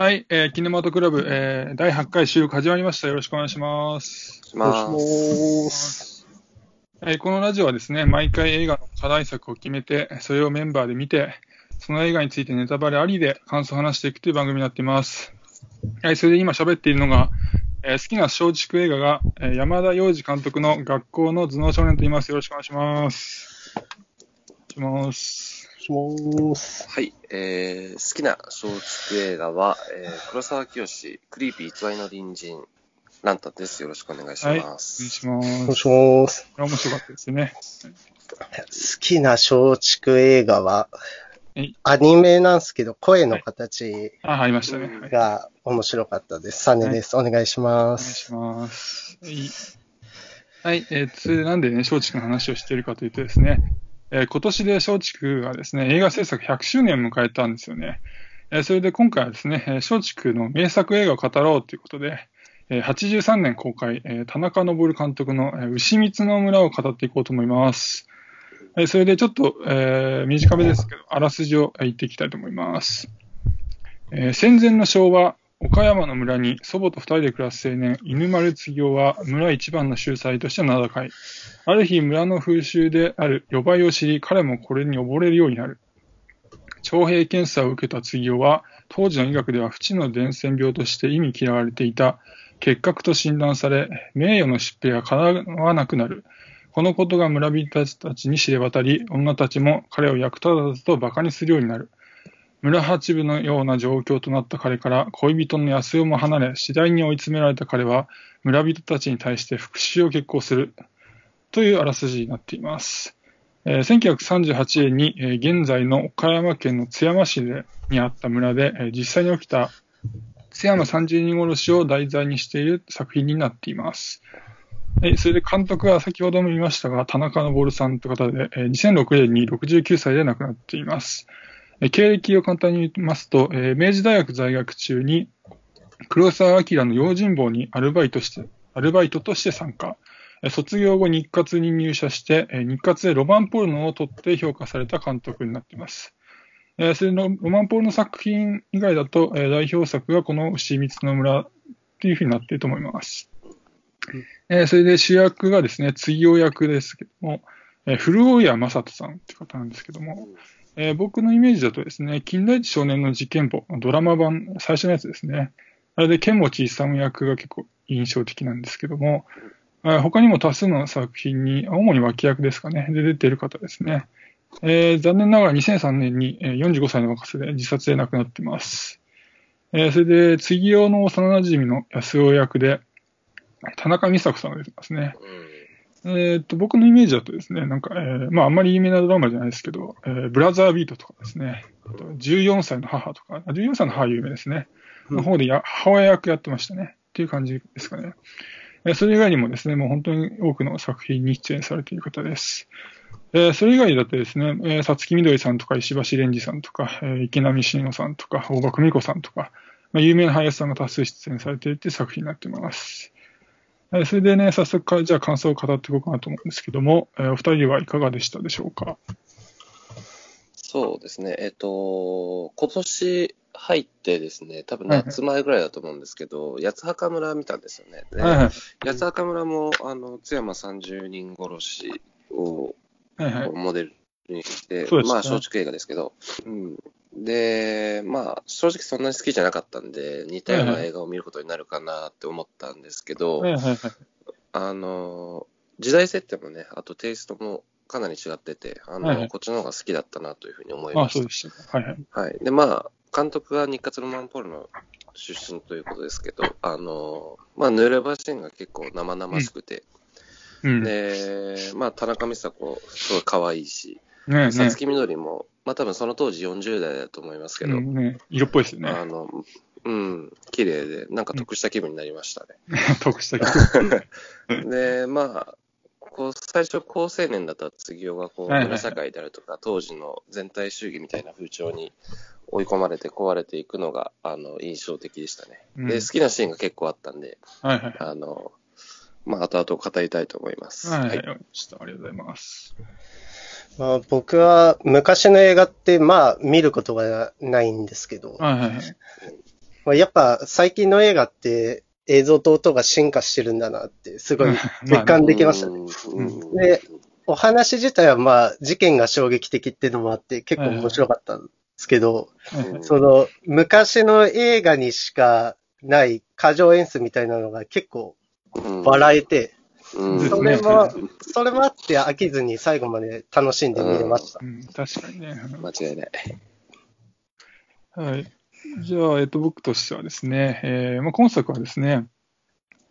はい、えー、キネマトクラブ、えー、第8回収録始まりました。よろしくお願いします。します。はい、このラジオはですね、毎回映画の課題作を決めて、それをメンバーで見て、その映画についてネタバレありで感想を話していくという番組になっています。はい、それで今喋っているのが、えー好きな松竹映画が、えー山田洋次監督の学校の頭脳少年と言います。よろしくお願いします。します。します。はい、えー、好きな松竹映画は、えー、黒沢清、クリーピー偽りの隣人、ランタンです。よろしくお願いしはい、お願います。します。お願いします。面白かったですね。好きな松竹映画ははい、アニメなんですけど、声の形が面白かったです。サネです。お願いします。します。はい。はい、えー、つなんでね、松竹の話をしているかというとですね、えー今年で松竹がですね、映画制作100周年を迎えたんですよね。えーそれで今回はですね、松竹の名作映画を語ろうということで、えー83年公開、えー田中昇監督の、えー牛光の村を語っていこうと思います。はい、それでちょっと、えー短めですけど、あらすじを言っていきたいと思います。えー戦前の昭和、岡山の村に祖母と二人で暮らす青年、犬丸継夫は村一番の秀才として名高い。ある日、村の風習である予売を知り、彼もこれに溺れるようになる。徴兵検査を受けた継夫は、当時の医学では不治の伝染病として意味嫌われていた結核と診断され、名誉の疾病が叶わなくなる。このことが村人たちに知れ渡り、女たちも彼を役立たずと馬鹿にするようになる。村八部のような状況となった彼から恋人の安代も離れ、次第に追い詰められた彼は村人たちに対して復讐を決行するというあらすじになっています。えー1938年に、えー現在の岡山県の津山市でにあった村で、えー実際に起きた津山30人殺しを題材にしている作品になっています。えそれで監督は先ほども言いましたが、田中昇さんという方で、えー2006年に69歳で亡くなっています。え経歴を簡単に言いますと、えー明治大学在学中に黒澤明の用心棒にアルバイトして、アルバイトとして参加。え卒業後日活に入社して、え日活でロマンポルノを撮って評価された監督になっています。えーそれのロマンポールノ作品以外だと、えー代表作がこの牛光の村というふうになっていると思います。えーそれで主役がですね、次夫役ですけども、えー古尾谷正人さんって方なんですけども、えー僕のイメージだとですね、金田一少年の事件簿、ドラマ版、最初のやつですね。あれで剣持勇役が結構印象的なんですけども、あー他にも多数の作品に、主に脇役ですかね、で出ている方ですね。えー残念ながら2003年に45歳の若さで自殺で亡くなってます。えーそれで、次用の幼馴染の安尾役で、田中美佐子さんが出てますね。うん。えーっと、僕のイメージだとですね、なんか、えーまあ、あんまり有名なドラマじゃないですけど、えーブラザービートとかですね、あと14歳の母とか、あ14歳の母は有名ですね。の方でや母親役やってましたね。っていう感じですかね。えーそれ以外にもですね、もう本当に多くの作品に出演されている方です。えーそれ以外だとですね、えー、さつきみどりさんとか石橋蓮司さんとか、えー池波慎吾さんとか、大場久美子さんとか、まあ、有名な俳優さんが多数出演されていて作品になっています。えーそれでね、早速か、じゃあ感想を語っていこうかなと思うんですけども、えーお二人はいかがでしたでしょうか？そうですね。えっ、と、今年入ってですね、多分夏前ぐらいだと思うんですけど、八幡村見たんですよね。ではいはい。八幡村も、あの、津山30人殺しをはいはい。モデルにして、ねまあ、松竹映画ですけど、うん。で、まあ、正直そんなに好きじゃなかったんで、似たような映画を見ることになるかなって思ったんですけど、はいはいはい。あの、時代設定もね、あとテイストもかなり違ってて、あの、はいはいこっちの方が好きだったなというふうに思いあ、ましそうでした。はいはい。た。はい。で、まあ、監督が日活ロマンポールの出身ということですけど、あの、まあ、濡れ場シーンが結構生々しくて、うん。ねで、まあ、田中美佐子、すごい可愛いし、えねさつきみどりも、まあ、多分その当時40代だと思いますけど、うんね色っぽいですよね。あの、うん、綺麗で、なんか得した気分になりましたね。得したけど。で、まあ、こう最初、高青年だった次男がこうはいはいはい村社会であるとか、当時の全体主義みたいな風潮に追い込まれて壊れていくのがあの印象的でしたね。うんで、好きなシーンが結構あったんで、はいはい。あの、まあ、後々語りたいと思います。はいはい。はいわかりましたありがとうございます。まあ、僕は昔の映画って、まあ、見ることがないんですけど、はいはいはい。まあやっぱ最近の映画って映像と音が進化してるんだなって、すごい 実感できましたね。うん。うんでお話自体はまあ事件が衝撃的っていうのもあって結構面白かったんですけど、うんその昔の映画にしかない過剰演出みたいなのが結構うん。笑えて、うんそれも、それもあって飽きずに最後まで楽しんで見れました。うん、確かにね。間違いない。はい。じゃあ、えっと、僕としてはですね、えーまあ、今作はですね、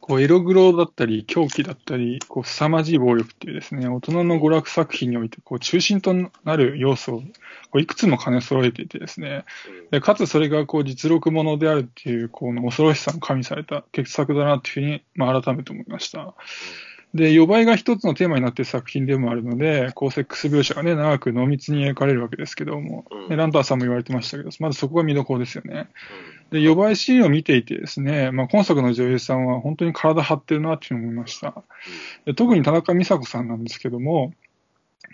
こう、エログロだったり、狂気だったり、こう、凄まじい暴力っていうですね、大人の娯楽作品において、こう、中心となる要素を、こういくつも兼ね揃えていてですね、でかつそれが、こう、実録ものであるっていう、この恐ろしさを加味された傑作だなっていうふうに、まあ、改めて思いました。で、予売が一つのテーマになっている作品でもあるので、こう、セックス描写がね、長く濃密に描かれるわけですけども、うんねランターさんも言われてましたけど、まずそこが見どころですよね。で、予売シーンを見ていてですね、まあ、今作の女優さんは本当に体張ってるなっていうふうに思いました。で特に田中美佐子さんなんですけども、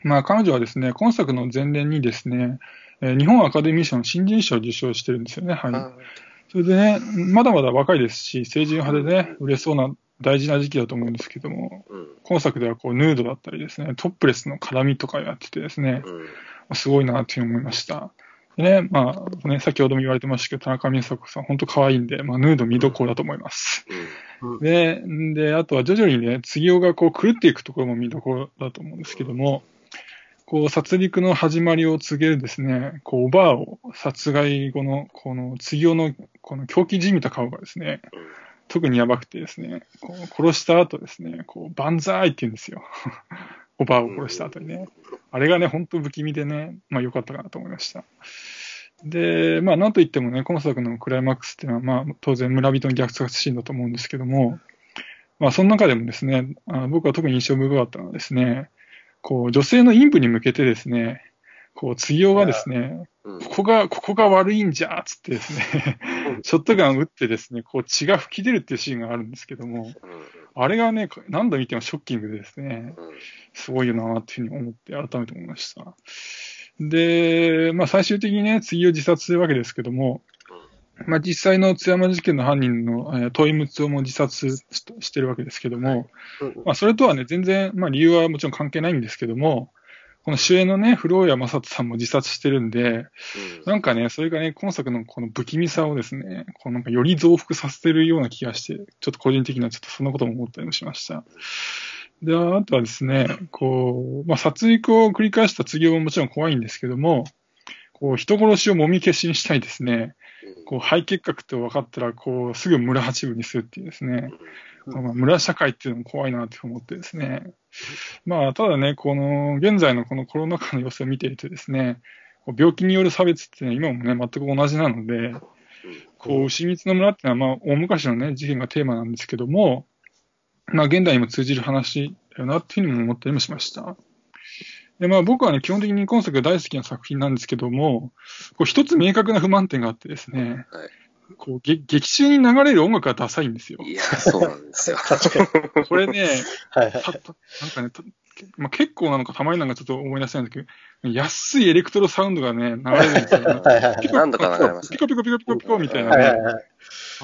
まあ、彼女はですね、今作の前年にですね、えー日本アカデミー賞の新人賞を受賞してるんですよね、はい。うんそれでね、まだまだ若いですし、成人派でね、売れそうな大事な時期だと思うんですけども、うん今作ではこうヌードだったりですね、トップレスの絡みとかやっててですね、うんすごいなっていうに思いました。でね、まあ、ね、先ほども言われてましたけど、田中美佐子さん、本当可愛いんで、まあ、ヌード見どころだと思います。で、で、あとは徐々にね、次男がこう狂っていくところも見どころだと思うんですけども、こう、殺戮の始まりを告げるですね、こう、おばあを殺害後の、この、次男の、この狂気じみた顔がですね、特にやばくてですね、こう殺した後ですね、こう、万歳って言うんですよ。おばあを殺した後にね。あれがね、本当不気味でね、まあ良かったかなと思いました。で、まあなんといってもね、今作のクライマックスっていうのは、まあ当然村人の虐殺シーンだと思うんですけども、まあその中でもですね、あ僕は特に印象深かったのはですね、こう女性の陰部に向けてですね、こう次男がですね、うん。ここが、ここが悪いんじゃーっつってですね、ショットガン撃ってですね、こう血が吹き出るっていうシーンがあるんですけども、あれがね、何度見てもショッキングでですね、すごいよなっていうふうに思って、改めて思いました。で、まあ最終的にね、次を自殺するわけですけども、まあ実際の津山事件の犯人の、えー、問いムツをも自殺ししてるわけですけども、まあそれとはね、全然、まあ理由はもちろん関係ないんですけども、この主演のね、古谷正人さんも自殺してるんで、なんかね、それがね、今作のこの不気味さをですね、こうなんかより増幅させてるような気がして、ちょっと個人的にはちょっとそんなことも思ったりもしました。で、あとはですね、こう、まあ、殺戮を繰り返した次ももちろん怖いんですけども、こう、人殺しをもみ消しにしたいですね、こう、肺結核って分かったら、こう、すぐ村八分にするっていうですね、まあ、村社会っていうのも怖いなって思ってですね。まあ、ただね、この、現在のこのコロナ禍の様子を見ていてですね、病気による差別っていうのは今もね、全く同じなので、こう、牛光の村っていうのは、まあ、大昔のね、事件がテーマなんですけども、まあ、現代にも通じる話だよなっていうふうにも思ったりもしました。で、まあ、僕はね、基本的に今作が大好きな作品なんですけども、こう、一つ明確な不満点があってですね、はいこう、げ劇中に流れる音楽がダサいんですよ。いや、そうなんですよ。これね、はいはい。なんかね、たまあ、結構なのかたまになんかちょっと思い出せないんだけど、安いエレクトロサウンドがね、流れるんですよ、い何度か流れましたピコピコピコピコピコみたいなね。はいはいはい。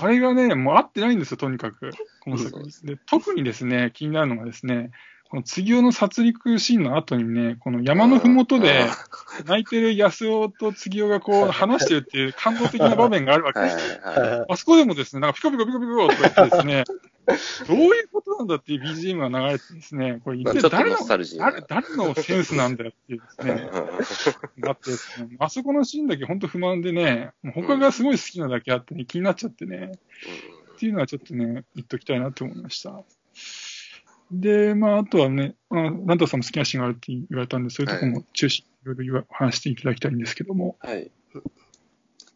あれがね、もう合ってないんですよ、とにかく。この作品。で特にですね、気になるのがですね、この次男の殺戮シーンの後にね、この山のふもとで泣いてる安尾と次男がこう話してるっていう感動的な場面があるわけ。はいです。あそこでもですね、なんかピコピコピコピコとか言ってですね、どういうことなんだっていう BGM が流れてですね、これ一体誰の誰誰のセンスなんだよっていうですね、だってですね、あそこのシーンだけ本当不満でね、もう他がすごい好きなだけあってね、気になっちゃってね、っていうのはちょっとね、言っときたいなって思いました。で、まあ、あとはね、まあ、ランタさんも好きなシーンがあるって言われたんで、そういうところも中心にいろいろ言わ話していただきたいんですけども。はい。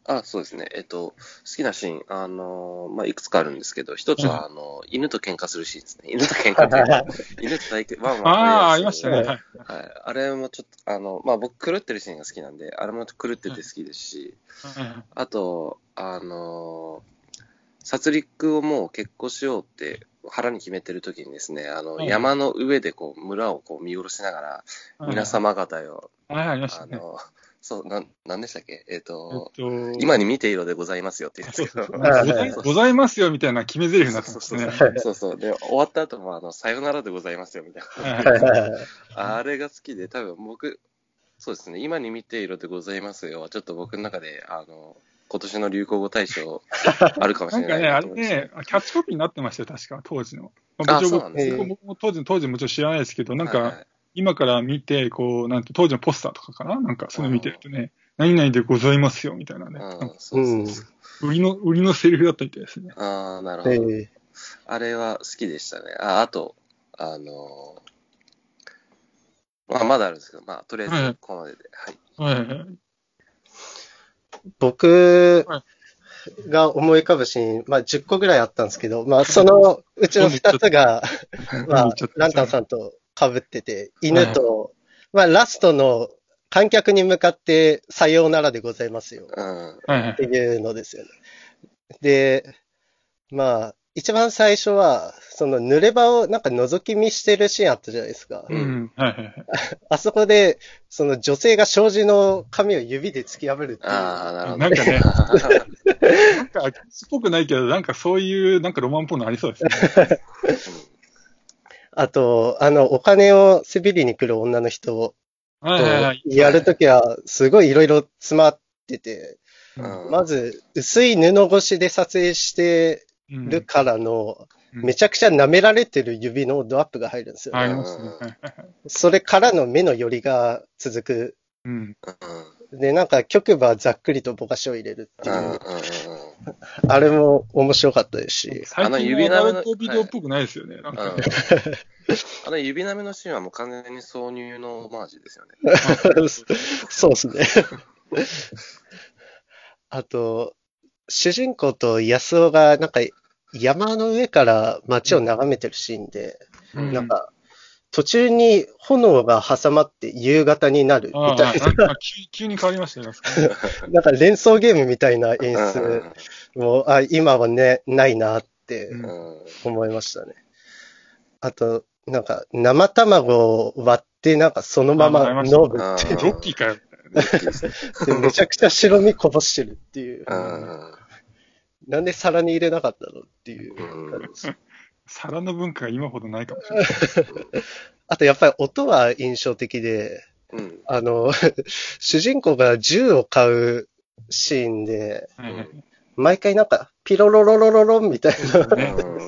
あ、そうですね。えっと、好きなシーン、あの、まあ、いくつかあるんですけど、一つは、あの、犬と喧嘩するシーンですね。犬と喧嘩っていうか、犬と対決、ワンワンああ、ありましたね。はい。はい。あれもちょっと、あの、まあ、僕、狂ってるシーンが好きなんで、あれも狂ってて好きですし、あと、あの、殺戮をもう結婚しようって腹に決めてる時にですね、あの、はい山の上でこう、村をこう見下ろしながら、皆様方よ、はい、あね。あの、そう、なん、なんでしたっけ？えっ、えっと、と、今に見ていろでございますよって言うんですけど。ございございますよみたいな決め台詞になってますね。そうそう。で、終わった後も、あの、さよならでございますよみたいな。あれが好きで、多分僕、そうですね、今に見ていろでございますよは、ちょっと僕の中で、あの、今年の流行語大賞 あるかもしれないなあれと思いましたね、キャッチコピーになってましたよ、確か、当時の。まあ僕そうなんですね僕も当時の、当時もちろん知らないですけど、なんか、はいはい今から見て、こう、なんて、当時のポスターとかかな？なんか、そういうの見てるとね、何々でございますよ、みたいなね。なそうそうそう。売りの、売りのセリフだったみたいですね。ああ、なるほど。えあれは好きでしたね。あ、あと、あのーまあ、まだあるんですけど、まあ、とりあえはいず、ここまでで。はい。はいはいはい。僕はが思い浮かぶシーン、まあ10個ぐらいあったんですけど、まあそのうちの2つが、まあランタンさんと被ってて、犬と、まあラストの観客に向かってさようならでございますよ。っていうのですよね。で、まあ一番最初は、その濡れ場をなんか覗き見してるシーンあったじゃないですか。うん。はいはいはい。あそこで、その女性が障子の紙を指で突き破るっていう。ああ、なるほど。なんかね、なんか、っぽくないけど、なんかそういう、なんかロマンっぽいのありそうですね。あと、あの、お金をせびりに来る女の人はいはいはい。とやるときは、すごいいろいろ詰まってて、うんまず、薄い布越しで撮影してうんるからの、うんめちゃくちゃ舐められてる指のドアップが入るんですよ、ありね。ますね。それからの目の寄りが続く。うん。うん。で、なんか局部はざっくりとぼかしを入れるっていうあれも面白かったですし。最近指のアなめのビデオっぽくないですよね。あの指なめのシーンはもう完全に挿入のオマージュですよね。そうですね。あと、主人公と安尾がなんか山の上から街を眺めてるシーンで、うんなんか途中に炎が挟まって夕方になるみたいな、なんか急 急に変わりましたね。なんかなんか連想ゲームみたいな演うん出も、あ今はね、ないなって思いましたね。あと、なんか生卵を割ってなんかそのまま飲むあってーロッキーかよ。めちゃくちゃ白身こぼしてるっていう。うんなんで皿に入れなかったのっていううん感じです。皿の文化が今ほどないかもしれない。あとやっぱり音は印象的で、うんあの、主人公が銃を買うシーンで、はいはい毎回なんかピロロロロロロンみたいな、ねうん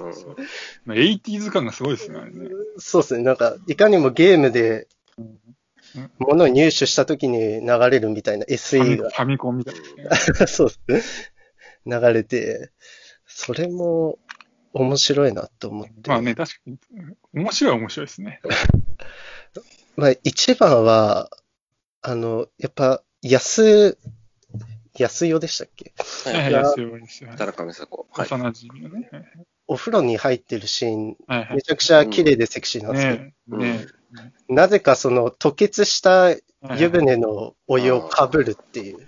まあ、80s 感がすごいですね。そうですね、なんかいかにもゲームでうん物を入手した時に流れるみたいな SE ミがファミコンみたいなね。そうですね。流れて、それも面白いなと思って。まあね、確かに、面白いは面白いですね。まあ一番は、あの、やっぱ、安、安代でしたっけ？はいはい、やですよ、ですよ。田中美佐子。はい。幼馴染のね。お風呂に入ってるシーン、はいはいめちゃくちゃ綺麗でセクシーなんですけど、ねえ、ねなぜかその吐血したえ。湯船のお湯をかぶるっていう。うん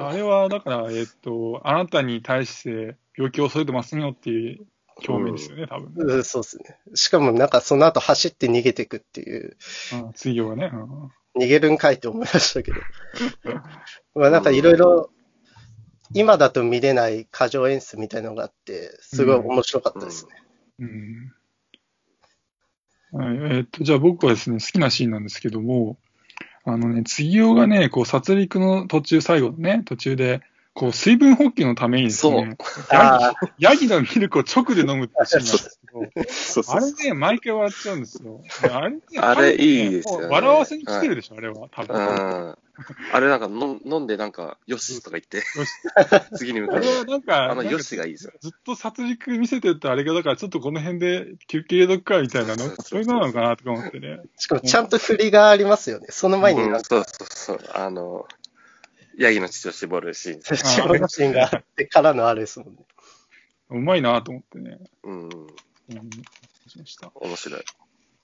あれは、だから、えっと、あなたに対して病気を恐れてますよっていう表明ですよね、多分ね。うんそうですね。しかもなんかその後走って逃げていくっていう、うん、水曜がね。うん逃げるんかいって思いましたけど。まあなんかいろいろ、今だと見れない過剰演出みたいなのがあって、すごい面白かったですね。うんはい、えっと、じゃあ僕はですね、好きなシーンなんですけども、あのね、次男がね、こう、殺戮の途中、最後のね、途中で、こう、水分補給のためにですね、あヤギのミルクを直で飲むってシーンなんですけど、あれね、毎回笑っちゃうんですよ。あれね、あれいいですよね。笑わせに来てるでしょ、あれは、多う分。ん。あれなんかの飲んでなんか、よしとか言って、よし次に向かうあれ。はなんか、あの、なんかよしがいいですよ。ずっと殺戮見せてるってあれが、だからちょっとこの辺で休憩入れとくかみたいなの、そういうのなのかなとか思ってね。しかもちゃんと振りがありますよね。その前になんか、うんそうそうそう。あの、ヤギの血を絞るシーン。絞るシーンがあってからのあれですもんね。うまいなと思ってね。うん。うん、しました。面白い。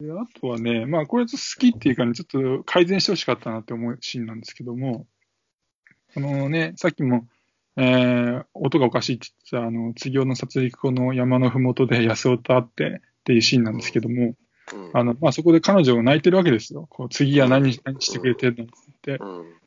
であとはね、まあこれちょっと好きっていうかね、ちょっと改善してほしかったなって思うシーンなんですけども、このね、さっきも、えー、音がおかしいって言ってた、あの、次男の殺戮後の山のふもとで安尾と会ってっていうシーンなんですけども、うん。あの、まあ、そこで彼女が泣いてるわけですよ。こう、次は何、何してくれてるのって。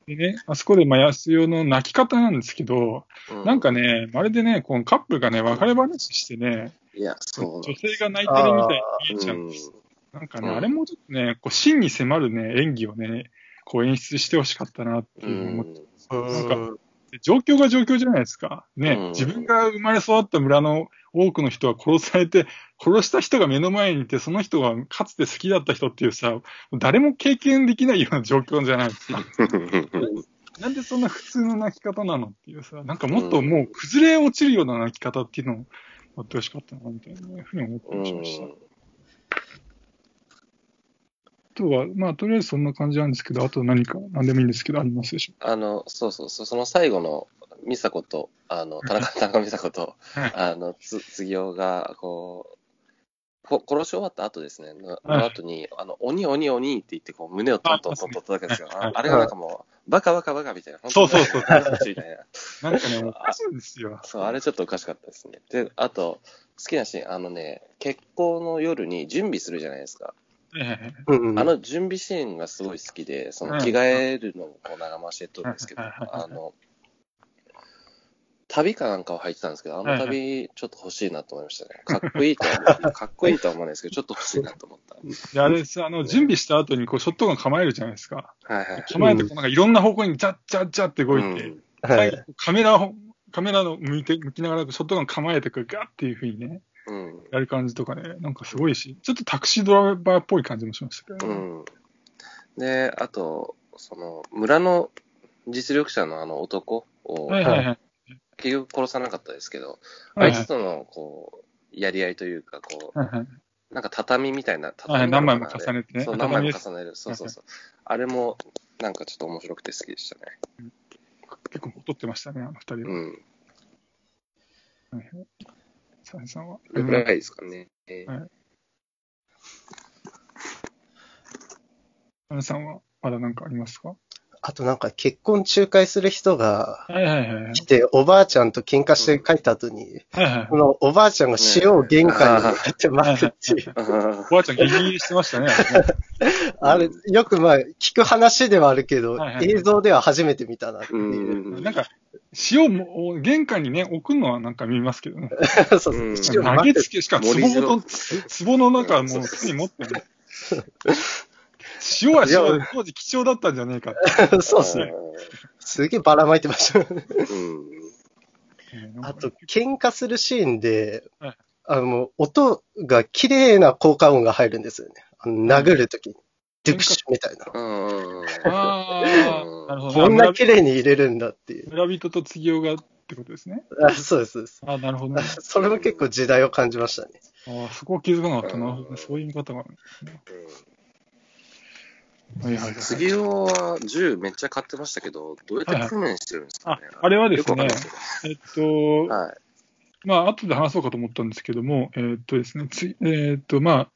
でね、あそこで、まあ、安代の泣き方なんですけど、うん。なんかね、まるでね、このカップルがね、別れ話してね、いや、そう女性が泣いてるみたいに見えちゃうんうんです。なんかね、うんあれもちょっとね、こう、真に迫るね、演技をね、こう演出してほしかったなってういう思って、ん。なんか状況が状況じゃないですか。ね、うん自分が生まれ育った村の多くの人は殺されて、殺した人が目の前にいて、その人がかつて好きだった人っていうさ、誰も経験できないような状況じゃないですか。なんでそんな普通の泣き方なのっていうさ、なんかもっともう崩れ落ちるような泣き方っていうのをやってほしかったな、みたいなふうに思ってうました。とは、まあ、とりあえずそんな感じなんですけど、あと何か、何でもいいんですけど、ありますでしょあの、そうそうそう、その最後の、美佐子と、あの、田中、田中美佐子と、はいあの、つ、杉尾が、こう、こ殺し終わった後ですね、のはいの後に、あの、鬼、鬼、鬼って言って、こう、胸をトントントントン叩くんですよ。はいああれがなんかもう、バカバカバカみたいな。そうそうそうみたいな。なんかね、おかしいんですよ。そう、あれちょっとおかしかったですね。で、あと、好きなシーン、あのね、結婚の夜に準備するじゃないですか。えうんあの準備シーンがすごい好きで、そのうん着替えるのをこう長回しで撮るんですけど、あの、旅かなんかを履いてたんですけど、あの旅ちょっと欲しいなと思いましたね。かっこいいとは思う、かっこいいとは思わないですけど、ちょっと欲しいなと思った。で、あれさ、あの、準備した後にこう、ショットガン構えるじゃないですか。はいはい。構えて、こうなんかいろんな方向にジャッジャッジャッって動いて、うんはい。カメラを、カメラの向いて、向きながらショットガン構えてくるガッっていう風にね、うん。やる感じとかね、なんかすごいし、ちょっとタクシードライバーっぽい感じもしましたけどね。うん。で、あと、その、村の実力者のあの男を、はいはいはい。結局殺さなかったですけど、はいはいあいつとの、こう、やり合いというか、こう、はいはいなんか畳みたいな、はい畳何枚も重ねてねそう、何枚も畳重ねる。そうそうそう。あれも、なんかちょっと面白くて好きでしたね。結構太ってましたね、あの二人は。うん。佐々木さんは。これぐらいですかね。えーはい佐々木さんは、まだ何かありますか？あとなんか結婚仲介する人がはいはいはいはい来。て、おばあちゃんと喧嘩して帰った後に、はいはいこのおばあちゃんが塩を玄関に置いて待ってっていう。あおばあちゃんギリギリしてましたね。あれよくまあ聞く話ではあるけど映像では初めて見たなっていう。ん。なんか、塩も玄関にね、置くのはなんか見ますけどね。そうそう投げつけ、しかも壺ごと、壺の中はもう手に持ってね。塩は塩は当時貴重だったんじゃねえかって。そうっすね。すげえばらまいてました。うん。あと、喧嘩するシーンではい、あの、音が綺麗な効果音が入るんですよね。あの殴るときに。ドゥクシュみたいな。うん。ああ。こんな綺麗に入れるんだっていう。村人と次男がってことですね。あそうです、そうです。あなるほどね。それも結構時代を感じましたね。ああ、そこは気づかなかったな。そういう見方があるんですね。はいはいはい。杉尾は銃めっちゃ買ってましたけど、どうやって訓練してるんですか？ね。ああれはですねえっとはい。まあ、後で話そうかと思ったんですけども、えーっとですね、つえーっと、まあ、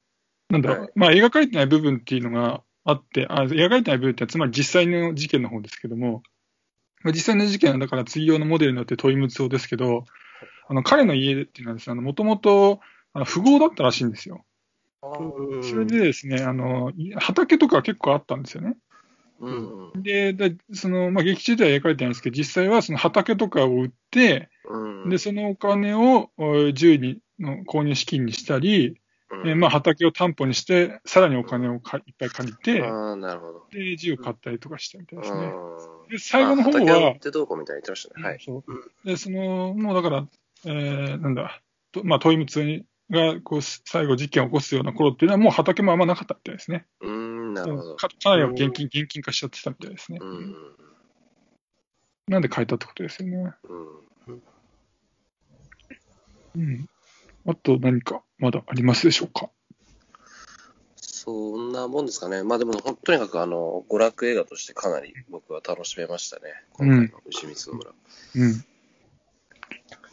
なんだろう、はいまあ、描かれてない部分っていうのがあって、あ描かれてない部分ってつまり実際の事件の方ですけども、まあ、実際の事件はだから次用のモデルになって問い無つですけど、あの、彼の家っていうのはですね、あの、もともと、あの富豪だったらしいんですよ。それでですね、あの、い畑とか結構あったんですよね。うんうん。で、でその、まあ、劇中では描かれてないんですけど、実際はその畑とかを売って、うん。で、そのお金をお銃にの購入資金にしたり、うん、えーまあ、畑を担保にして、さらにお金をかいっぱい借りて、ああ、なるほど。で、銃を買ったりとかしたみたいですね。うんで、最後の方はっ、てどうこうみたいに言ってましたね。はい。そうで、その、もうだから、えー、なんだ、とまあ、問いむつが、こう、最後事件を起こすような頃っていうのは、もう畑もあんまなかったみたいですね。うーん、なるほど。かかなり現金、現金化しちゃってたみたいですね。うん。なんで変えたってことですよね。うん。うん。あと何か、まだありますでしょうか？そんなもんですかね。まあでも、とにかく、あの、娯楽映画としてかなり僕は楽しめましたね。今回の牛光の村。うん。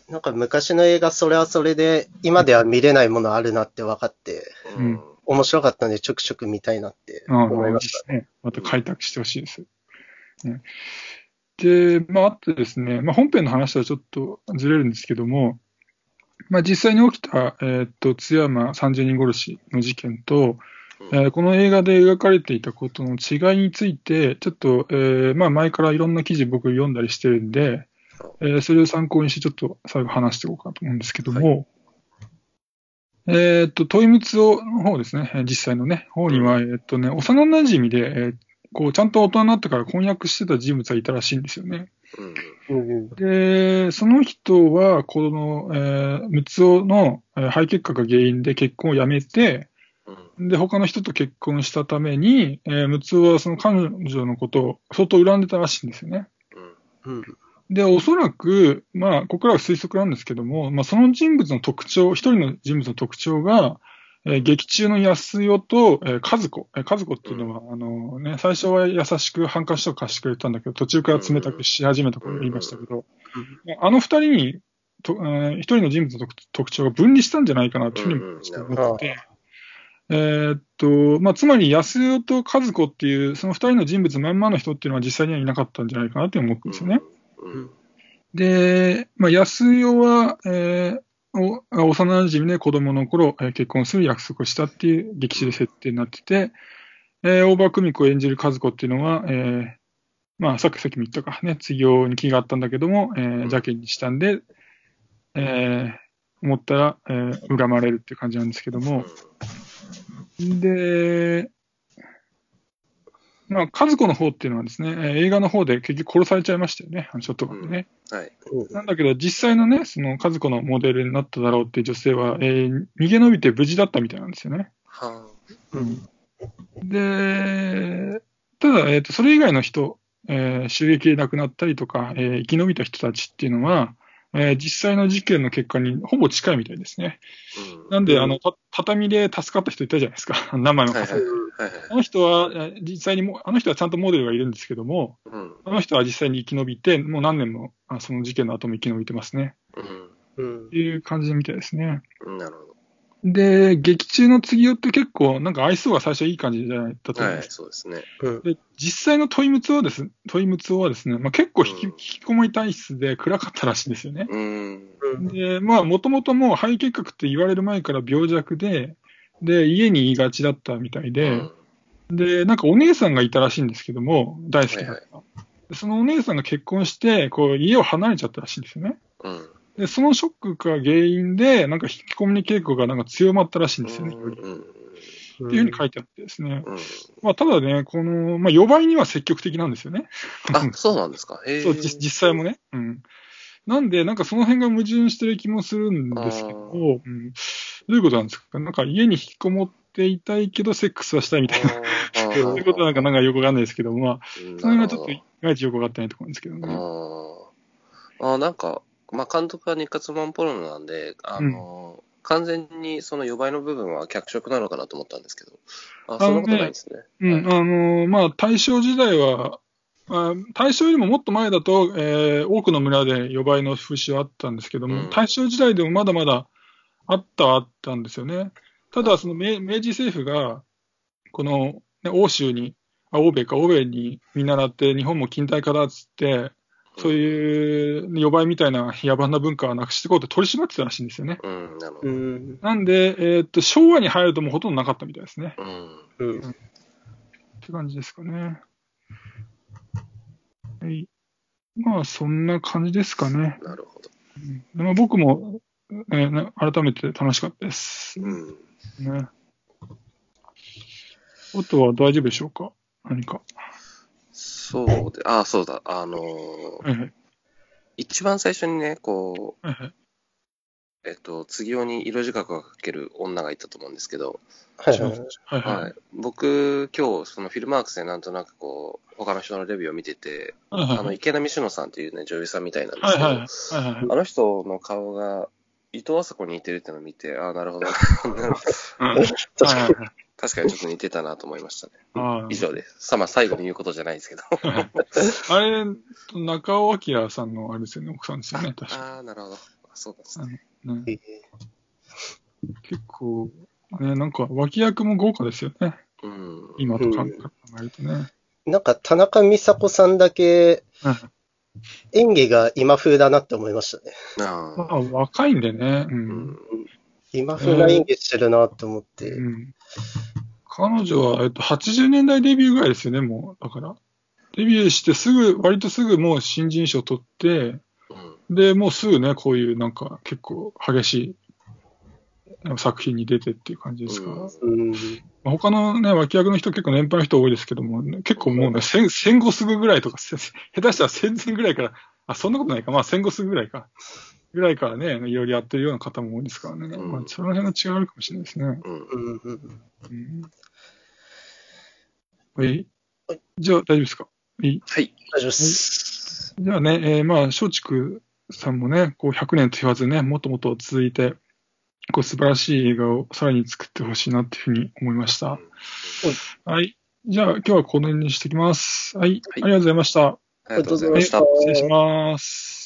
なんか昔の映画、それはそれで、今では見れないものあるなって分かって、うん面白かったんで、ちょくちょく見たいなってああ思いました。ね。また開拓してほしいです。ねで、まあ、あとですね、まあ、本編の話とはちょっとずれるんですけども、まあ、実際に起きた、えーっと、津山30人殺しの事件と、えーこの映画で描かれていたことの違いについて、ちょっと、えーまあ前からいろんな記事僕読んだりしてるんで、えーそれを参考にしてちょっと最後話していこうかと思うんですけども、えーっと、トイムツオの方ですね、えー実際のね、方には、えーっとね、幼馴染で、えーこう、ちゃんと大人になってから婚約してた人物がいたらしいんですよね。うん。うんで、その人は、この、えー、ムツオの、えー肺結核が原因で結婚をやめて、うん。で、他の人と結婚したために、えー、ムツオはその彼女のことを相当恨んでたらしいんですよね。うん。うんで、おそらく、まあ、ここからは推測なんですけども、まあ、その人物の特徴、一人の人物の特徴が、えー劇中の安代と、えー、和子。えー、和子っていうのは、あのね、最初は優しくハンカチとか貸してくれたんだけど、途中から冷たくし始めたことを言いましたけど、あの二人に、とえー一人の人物の特特徴が分離したんじゃないかなというふうに思ってて、えーっと、まあ、つまり安代と和子っていう、その二人の人物まんまの人っていうのは実際にはいなかったんじゃないかなって思うんですよね。うん。で、まあ、安代は、えーお幼馴染で子供の頃、えー結婚する約束をしたっていう歴史で設定になってて、えー大場久美子を演じる和子っていうのは、えーまあ、さっきさっきも言ったかね、次業に気があったんだけども、えー邪気にしたんで、えー思ったら、えー恨まれるっていう感じなんですけども、で、まあ、和子の方っていうのはですね、えー映画の方で結局殺されちゃいましたよね、あのショットガンでね。はい。なんだけど、実際のね、その和子のモデルになっただろうっていう女性は、えー逃げ延びて無事だったみたいなんですよね。はで、ただ、えっ、と、それ以外の人、えー襲撃で亡くなったりとか、えー生き延びた人たちっていうのは、えー実際の事件の結果にほぼ近いみたいですね。うん。なんで、うんあの、た畳で助かった人いたじゃないですか。名前もはいはいはいはい。あの人は、えー実際にも、あの人はちゃんとモデルがいるんですけども、うん。あの人は実際に生き延びて、もう何年も、あその事件の後も生き延びてますね。うんっていう感じみたいですね。うん。なるほで、劇中の次よって結構、なんか愛想が最初いい感じじゃない？だとど。はい思うんで、す。そうですね。うんで、実際のトイムツオはです、トイムツオはですね、まあ、結構引き,、うん引きこもり体質で暗かったらしいんですよね。うん。うんで、まあ、もともともう肺結核って言われる前から病弱で、で、家にいがちだったみたいで、で、なんかお姉さんがいたらしいんですけども、大好きだった。でそのお姉さんが結婚して、こう、家を離れちゃったらしいんですよね。うん。で、そのショックが原因で、なんか引きこもり傾向がなんか強まったらしいんですよね。っていうふうに書いてあってですね。うん。まあ、ただね、この、まあ、予売には積極的なんですよね。あ、そうなんですか。へえ。そう、実実際もね。うん。なんで、なんかその辺が矛盾してる気もするんですけど、うん、どういうことなんですか？なんか家に引きこもっていたいけど、セックスはしたいみたいな。そういうことなんかなんかよくわかんないですけど、まあ、うんその辺がちょっといまいちよくわかってないところなんですけどね。あーあー、なんか、まあ、監督は日活マンポルノなんで、あの、完全にその予売の部分は脚色なのかなと思ったんですけど、あ、そんなことないですね。うん、あのーまあ、大正時代は、あ大正よりももっと前だと、えー多くの村で予売の風習はあったんですけども、うん大正時代でもまだまだあったはあったんですよね。ただ、その明明治政府が、この、ね、欧州に、あ、欧米か、欧米に見習って、日本も近代化だっつって、そういう予売みたいな野蛮な文化はなくしていこうって取り締まってたらしいんですよね。うん、なるほうど。んなんで、えーっと、昭和に入るともうほとんどなかったみたいですね。うん。うんって感じですかね。はい。まあ、そんな感じですかね。なるほど。うんでまあ、僕も、えーね改めて楽しかったです。うん。ね。あとは大丈夫でしょうか？何か。そうで、あ、そうだ、あのー。一番最初にね、こう。えっと、次用に色仕掛がかける女がいたと思うんですけど、はいはいはい。はいはい。はい。僕、今日、そのフィルマークスでなんとなくこう、他の人のレビューを見てて、はいはいあの、池波志乃さんっていうね、女優さんみたいなんですけど、はいはい。はいはい。あの人の顔が、伊藤麻子に似てるってのを見て、ああ、なるほど。確かに。はい確かにちょっと似てたなと思いましたね。あ以上です。さあ、まあ、最後に言うことじゃないですけど。ー あれ、中尾明さんのあれですよね、奥さんですよね、確かああ、なるほど。あそうなんですね。に。ね、え結構、ね、なんか脇役も豪華ですよね。うん。今と考えるとね。ーなんか田中美佐子さんだけはい演技が今風だなって思いましたね。ああ。まあ、若いんでね。う。うんん。今風な演技してるなって思って。うん。彼女は、えっと、80年代デビューぐらいですよね、もう。だから。デビューしてすぐ、割とすぐもう新人賞取って、うん、で、もうすぐね、こういうなんか結構激しい作品に出てっていう感じですから。うんまあ、他のね、脇役の人結構年配の人多いですけども、ね、結構もうね、戦戦後すぐぐらいとか、下手したら戦前ぐらいから、あ、そんなことないか、まあ戦後すぐぐらいか、ぐらいからね、いろいろやってるような方も多いですからね。うんまあ、その辺の違いあるかもしれないですね。うん。うんうんうん。はい。じゃあ大丈夫ですか？いいはい。大丈夫です。じゃあね、えーまあ、松竹さんもね、こう100年と言わずね、もっともっと続いて、こう素晴らしい映画をさらに作ってほしいなっていうふうに思いました。はい。じゃあ今日はこの辺にしてきます。はい。はいありがとうございました。ありがとうございました。失礼します。